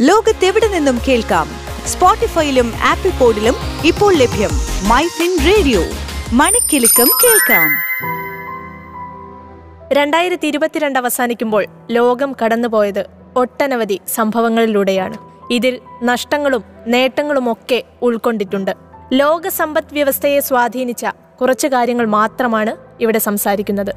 ലോകത്തെവിടെ നിന്നും കേൾക്കാം? സ്പോട്ടിഫൈയിലും ആപ്പിൾ പോഡിലും ഇപ്പോൾ ലഭ്യം മൈ ഫിൻ റേഡിയോ. മണിക്കെലക്കം കേൾക്കാം. രണ്ടായിരത്തി ഇരുപത്തിരണ്ട് അവസാനിക്കുമ്പോൾ ലോകം കടന്നുപോയത് ഒട്ടനവധി സംഭവങ്ങളിലൂടെയാണ്. ഇതിൽ നഷ്ടങ്ങളും നേട്ടങ്ങളുമൊക്കെ ഉൾക്കൊണ്ടിട്ടുണ്ട്. ലോക സമ്പദ് വ്യവസ്ഥയെ സ്വാധീനിച്ച കുറച്ച് കാര്യങ്ങൾ മാത്രമാണ് ഇവിടെ സംസാരിക്കുന്നത്.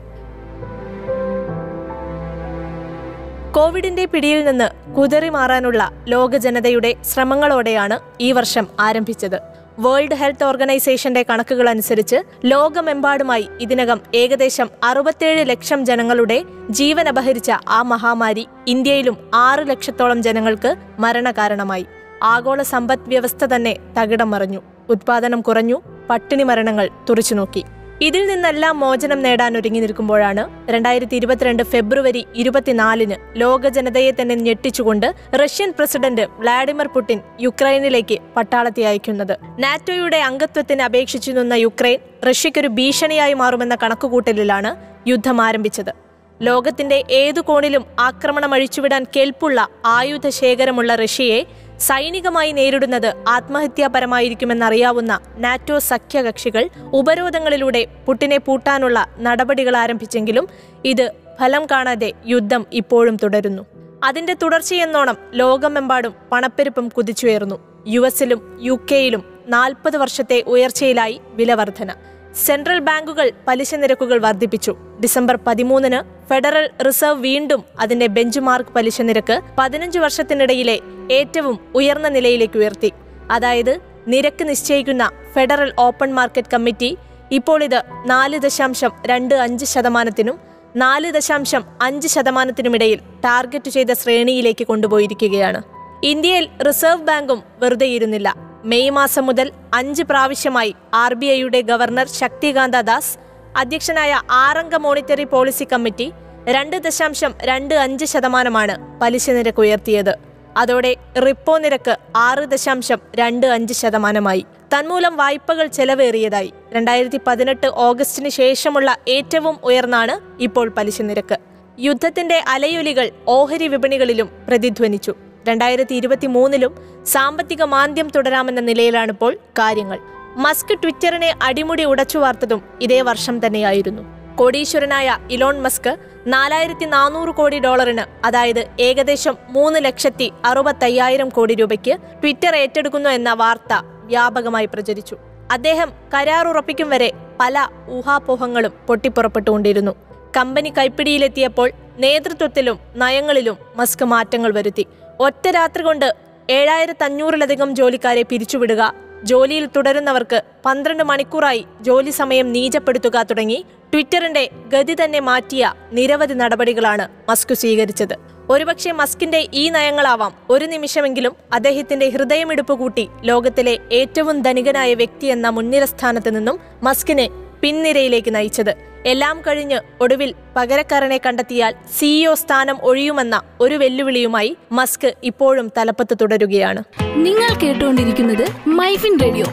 കോവിഡിന്റെ പിടിയിൽ നിന്ന് കുതറി മാറാനുള്ള ലോക ജനതയുടെ ശ്രമങ്ങളോടെയാണ് ഈ വർഷം ആരംഭിച്ചത്. വേൾഡ് ഹെൽത്ത് ഓർഗനൈസേഷന്റെ കണക്കുകൾ അനുസരിച്ച് ലോകമെമ്പാടുമായി ഇതിനകം ഏകദേശം അറുപത്തേഴ് ലക്ഷം ജനങ്ങളുടെ ജീവൻ അപഹരിച്ച ആ മഹാമാരി ഇന്ത്യയിലും ആറ് ലക്ഷത്തോളം ജനങ്ങൾക്ക് മരണകാരണമായി. ആഗോള സമ്പദ് വ്യവസ്ഥ തന്നെ തകിടം മറിഞ്ഞു. ഉത്പാദനം കുറഞ്ഞു. പട്ടിണി മരണങ്ങൾ തുറച്ചുനോക്കി. ഇതിൽ നിന്നെല്ലാം മോചനം നേടാൻ ഒരുങ്ങി നിൽക്കുമ്പോഴാണ് രണ്ടായിരത്തി ഇരുപത്തിരണ്ട് ഫെബ്രുവരി ഇരുപത്തിനാലിന് ലോക ജനതയെ തന്നെ ഞെട്ടിച്ചുകൊണ്ട് റഷ്യൻ പ്രസിഡന്റ് വ്ളാഡിമിർ പുടിൻ യുക്രൈനിലേക്ക് പട്ടാളത്തെ അയക്കുന്നത്. നാറ്റോയുടെ അംഗത്വത്തിന് അപേക്ഷിച്ചു നിന്ന യുക്രൈൻ റഷ്യയ്ക്കൊരു ഭീഷണിയായി മാറുമെന്ന കണക്കുകൂട്ടലിലാണ് യുദ്ധം ആരംഭിച്ചത്. ലോകത്തിന്റെ ഏതു കോണിലും ആക്രമണം അഴിച്ചുവിടാൻ കെൽപ്പുള്ള ആയുധ ശേഖരമുള്ള റഷ്യയെ സൈനികമായി നേരിടുന്നത് ആത്മഹത്യാപരമായിരിക്കുമെന്നറിയാവുന്ന നാറ്റോ സഖ്യകക്ഷികൾ ഉപരോധങ്ങളിലൂടെ പുട്ടിനെ പൂട്ടാനുള്ള നടപടികൾ ആരംഭിച്ചെങ്കിലും ഇത് ഫലം കാണാതെ യുദ്ധം ഇപ്പോഴും തുടരുന്നു. അതിന്റെ തുടർച്ചയെന്നോണം ലോകമെമ്പാടും പണപ്പെരുപ്പം കുതിച്ചുയർന്നു. യു എസിലും യു കെയിലും നാൽപ്പത് വർഷത്തെ ഉയർച്ചയിലായി വിലവർധന സെൻട്രൽ ബാങ്കുകൾ പലിശ നിരക്കുകൾ വർദ്ധിപ്പിച്ചു. ഡിസംബർ പതിമൂന്നിന് ഫെഡറൽ റിസർവ് വീണ്ടും അതിന്റെ ബെഞ്ച് മാർക്ക് പലിശ നിരക്ക് പതിനഞ്ച് വർഷത്തിനിടയിലെ ഏറ്റവും ഉയർന്ന നിലയിലേക്ക് ഉയർത്തി. അതായത് നിരക്ക് നിശ്ചയിക്കുന്ന ഫെഡറൽ ഓപ്പൺ മാർക്കറ്റ് കമ്മിറ്റി ഇപ്പോൾ ഇത് നാല് ദശാംശം രണ്ട് അഞ്ച് ശതമാനത്തിനും നാല് ദശാംശം അഞ്ച് ശതമാനത്തിനുമിടയിൽ ടാർഗറ്റ് ചെയ്ത ശ്രേണിയിലേക്ക് കൊണ്ടുപോയിരിക്കുകയാണ്. ഇന്ത്യയിൽ റിസർവ് ബാങ്കും വെറുതെ ഇരുന്നില്ല മെയ് മാസം മുതൽ അഞ്ച് പ്രാവശ്യമായി ആർ ബി ഐയുടെ ഗവർണർ ശക്തികാന്ത ദാസ് അധ്യക്ഷനായ ആറംഗ മോണിറ്ററി പോളിസി കമ്മിറ്റി രണ്ട് ദശാംശം രണ്ട് അഞ്ച് ശതമാനമാണ് പലിശ നിരക്ക് ഉയർത്തിയത്. അതോടെ റിപ്പോ നിരക്ക് ആറ് ദശാംശം രണ്ട് അഞ്ച് ശതമാനമായി. തന്മൂലം വായ്പകൾ ചെലവേറിയതായി. രണ്ടായിരത്തി പതിനെട്ട് ഓഗസ്റ്റിന് ശേഷമുള്ള ഏറ്റവും ഉയർന്നാണ് ഇപ്പോൾ പലിശ നിരക്ക്. യുദ്ധത്തിന്റെ അലയൊലികൾ ഓഹരി വിപണികളിലും പ്രതിധ്വനിച്ചു. രണ്ടായിരത്തി ഇരുപത്തി മൂന്നിലും സാമ്പത്തിക മാന്ദ്യം തുടരാമെന്ന നിലയിലാണിപ്പോൾ കാര്യങ്ങൾ. മസ്ക് ട്വിറ്ററിനെ അടിമുടി ഉടച്ചു വാർത്തതും ഇതേ വർഷം തന്നെയായിരുന്നു. കോടീശ്വരനായ ഇലോൺ മസ്ക് നാലായിരത്തി നാനൂറ് കോടി ഡോളറിന് അതായത് ഏകദേശം മൂന്ന് ലക്ഷത്തി അറുപത്തയ്യായിരം കോടി രൂപയ്ക്ക് ട്വിറ്റർ ഏറ്റെടുക്കുന്നു എന്ന വാർത്ത വ്യാപകമായി പ്രചരിച്ചു. അദ്ദേഹം കരാർ ഉറപ്പിക്കും വരെ പല ഊഹാപോഹങ്ങളും പൊട്ടിപ്പുറപ്പെട്ടുകൊണ്ടിരുന്നു. കമ്പനി കൈപ്പിടിയിലെത്തിയപ്പോൾ നേതൃത്വത്തിലും നയങ്ങളിലും മസ്ക് മാറ്റങ്ങൾ വരുത്തി. ഒറ്റ രാത്രി കൊണ്ട് ഏഴായിരത്തി അഞ്ഞൂറിലധികം ജോലിക്കാരെ പിരിച്ചുവിടുക. ജോലിയിൽ തുടരുന്നവർക്ക് പന്ത്രണ്ട് മണിക്കൂറായി ജോലി സമയം നീചപ്പെടുത്തുക തുടങ്ങി ട്വിറ്ററിന്റെ ഗതി തന്നെ മാറ്റിയ നിരവധി നടപടികളാണ് മസ്ക് സ്വീകരിച്ചത്. ഒരുപക്ഷെ മസ്കിന്റെ ഈ നയങ്ങളാവാം ഒരു നിമിഷമെങ്കിലും അദ്ദേഹത്തിന്റെ ഹൃദയമിടിപ്പ് കൂട്ടി ലോകത്തിലെ ഏറ്റവും ധനികനായ വ്യക്തി എന്ന മുൻനിര സ്ഥാനത്ത് നിന്നും മസ്കിനെ പിൻനിരയിലേക്ക് നയിച്ചത്. എല്ലാം കഴിഞ്ഞ് ഒടുവിൽ പകരക്കാരനെ കണ്ടെത്തിയാൽ സിഇഒ സ്ഥാനം ഒഴിയുമെന്ന ഒരു വെല്ലുവിളിയുമായി മസ്ക് ഇപ്പോഴും തലപ്പത്ത് തുടരുകയാണ്. നിങ്ങൾ കേട്ടുകൊണ്ടിരിക്കുന്നത് മൈഫിൻ റേഡിയോ.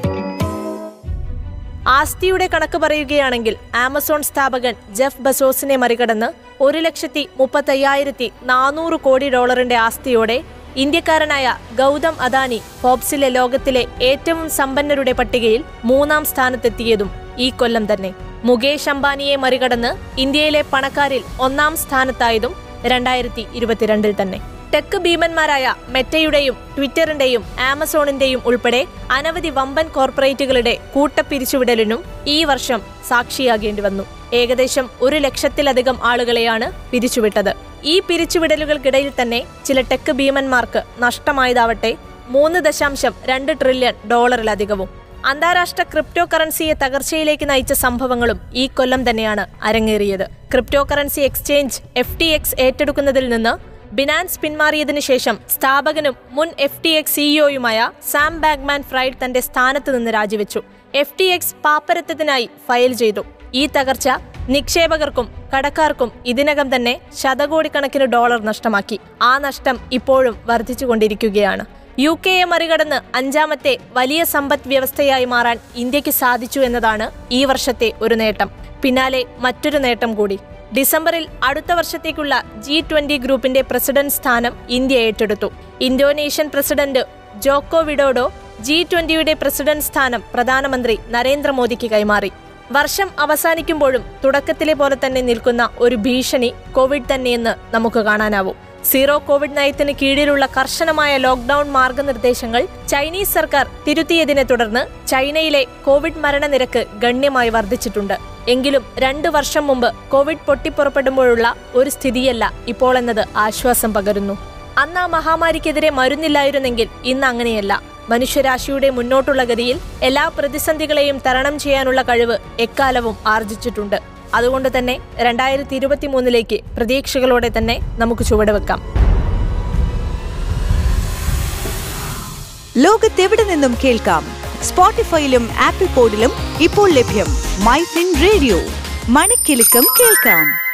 ആസ്തിയുടെ കണക്ക് പറയുകയാണെങ്കിൽ ആമസോൺ സ്ഥാപകൻ ജെഫ് ബസോസിനെ മറികടന്ന് ഒരു ലക്ഷത്തി മുപ്പത്തയ്യായിരത്തി നാനൂറ് കോടി ഡോളറിന്റെ ആസ്തിയോടെ ഇന്ത്യക്കാരനായ ഗൗതം അദാനി ഫോബ്സിലെ ലോകത്തിലെ ഏറ്റവും സമ്പന്നരുടെ പട്ടികയിൽ മൂന്നാം സ്ഥാനത്തെത്തിയതും ഈ കൊല്ലം തന്നെ. മുകേഷ് അംബാനിയെ മറികടന്ന് ഇന്ത്യയിലെ പണക്കാരിൽ ഒന്നാം സ്ഥാനത്തായതും രണ്ടായിരത്തി ഇരുപത്തിരണ്ടിൽ തന്നെ. ടെക് ഭീമന്മാരായ മെറ്റയുടെയും ട്വിറ്ററിന്റെയും ആമസോണിന്റെയും ഉൾപ്പെടെ അനവധി വമ്പൻ കോർപ്പറേറ്റുകളുടെ കൂട്ടപ്പിരിച്ചുവിടലിനും ഈ വർഷം സാക്ഷിയാകേണ്ടി വന്നു. ഏകദേശം ഒരു ലക്ഷത്തിലധികം ആളുകളെയാണ് പിരിച്ചുവിട്ടത്. ഈ പിരിച്ചുവിടലുകൾക്കിടയിൽ തന്നെ ചില ടെക് ഭീമന്മാർക്ക് നഷ്ടമായതാവട്ടെ മൂന്ന് ദശാംശം രണ്ട് ട്രില്യൺ ഡോളറിലധികവും. അന്താരാഷ്ട്ര ക്രിപ്റ്റോ കറൻസിയെ തകർച്ചയിലേക്ക് നയിച്ച സംഭവങ്ങളും ഈ കൊല്ലം തന്നെയാണ് അരങ്ങേറിയത്. Crypto currency exchange F T X ഏറ്റെടുക്കുന്നതിൽ നിന്ന് ബിനാൻസ് പിന്മാറിയതിനു ശേഷം സ്ഥാപകനും മുൻ എഫ് ടി എക്സ് സിഇഒയുമായ സാം ബാഗ്മാൻ ഫ്രൈഡ് തന്റെ സ്ഥാനത്ത് നിന്ന് രാജിവെച്ചു. എഫ് ടി എക്സ് പാപ്പരത്വത്തിനായി ഫയൽ ചെയ്തു. ഈ തകർച്ച നിക്ഷേപകർക്കും കടക്കാർക്കും ഇതിനകം തന്നെ ശതകോടിക്കണക്കിന് ഡോളർ നഷ്ടമാക്കി. ആ നഷ്ടം ഇപ്പോഴും വർദ്ധിച്ചുകൊണ്ടിരിക്കുകയാണ്. യു കെയെ മറികടന്ന് അഞ്ചാമത്തെ വലിയ സമ്പദ് വ്യവസ്ഥയായി മാറാൻ ഇന്ത്യയ്ക്ക് സാധിച്ചു എന്നതാണ് ഈ വർഷത്തെ ഒരു നേട്ടം. പിന്നാലെ മറ്റൊരു നേട്ടം കൂടി. ഡിസംബറിൽ അടുത്ത വർഷത്തേക്കുള്ള ജി ട്വന്റി ഗ്രൂപ്പിന്റെ പ്രസിഡന്റ് സ്ഥാനം ഇന്ത്യ ഏറ്റെടുത്തു. Indonesian president Joko Widodo G ട്വന്റിയുടെ president സ്ഥാനം പ്രധാനമന്ത്രി നരേന്ദ്രമോദിക്ക് കൈമാറി. വർഷം അവസാനിക്കുമ്പോഴും തുടക്കത്തിലെ പോലെ തന്നെ നിൽക്കുന്ന ഒരു ഭീഷണി കോവിഡ് തന്നെയെന്ന് നമുക്ക് കാണാനാവും. സീറോ കോവിഡ് നയത്തിന് കീഴിലുള്ള കർശനമായ ലോക്ഡൌൺ മാർഗനിർദ്ദേശങ്ങൾ ചൈനീസ് സർക്കാർ തിരുത്തിയതിനെ തുടർന്ന് ചൈനയിലെ കോവിഡ് മരണനിരക്ക് ഗണ്യമായി വർദ്ധിച്ചിട്ടുണ്ട്. എങ്കിലും രണ്ടു വർഷം മുമ്പ് കോവിഡ് പൊട്ടിപ്പുറപ്പെടുമ്പോഴുള്ള ഒരു സ്ഥിതിയല്ല ഇപ്പോൾ എന്നത് ആശ്വാസം പകരുന്നു. അന്ന് ആ മഹാമാരിക്കെതിരെ മരുന്നില്ലായിരുന്നെങ്കിൽ ഇന്ന് അങ്ങനെയല്ല. മനുഷ്യരാശിയുടെ മുന്നോട്ടുള്ള ഗതിയിൽ എല്ലാ പ്രതിസന്ധികളെയും തരണം ചെയ്യാനുള്ള കഴിവ് എക്കാലവും ആർജിച്ചിട്ടുണ്ട്. അതുകൊണ്ട് തന്നെ രണ്ടായിരത്തി ഇരുപത്തി മൂന്നിലേക്ക് പ്രതീക്ഷകളോടെ തന്നെ നമുക്ക് ചുവടുവെക്കാം. ലോകത്തെവിടെ നിന്നും കേൾക്കാം? സ്പോട്ടിഫൈയിലും ആപ്പിൾ പോഡിലും ഇപ്പോൾ ലഭ്യം മൈ റേഡിയോ. മണിക്കെലക്കം കേൾക്കാം.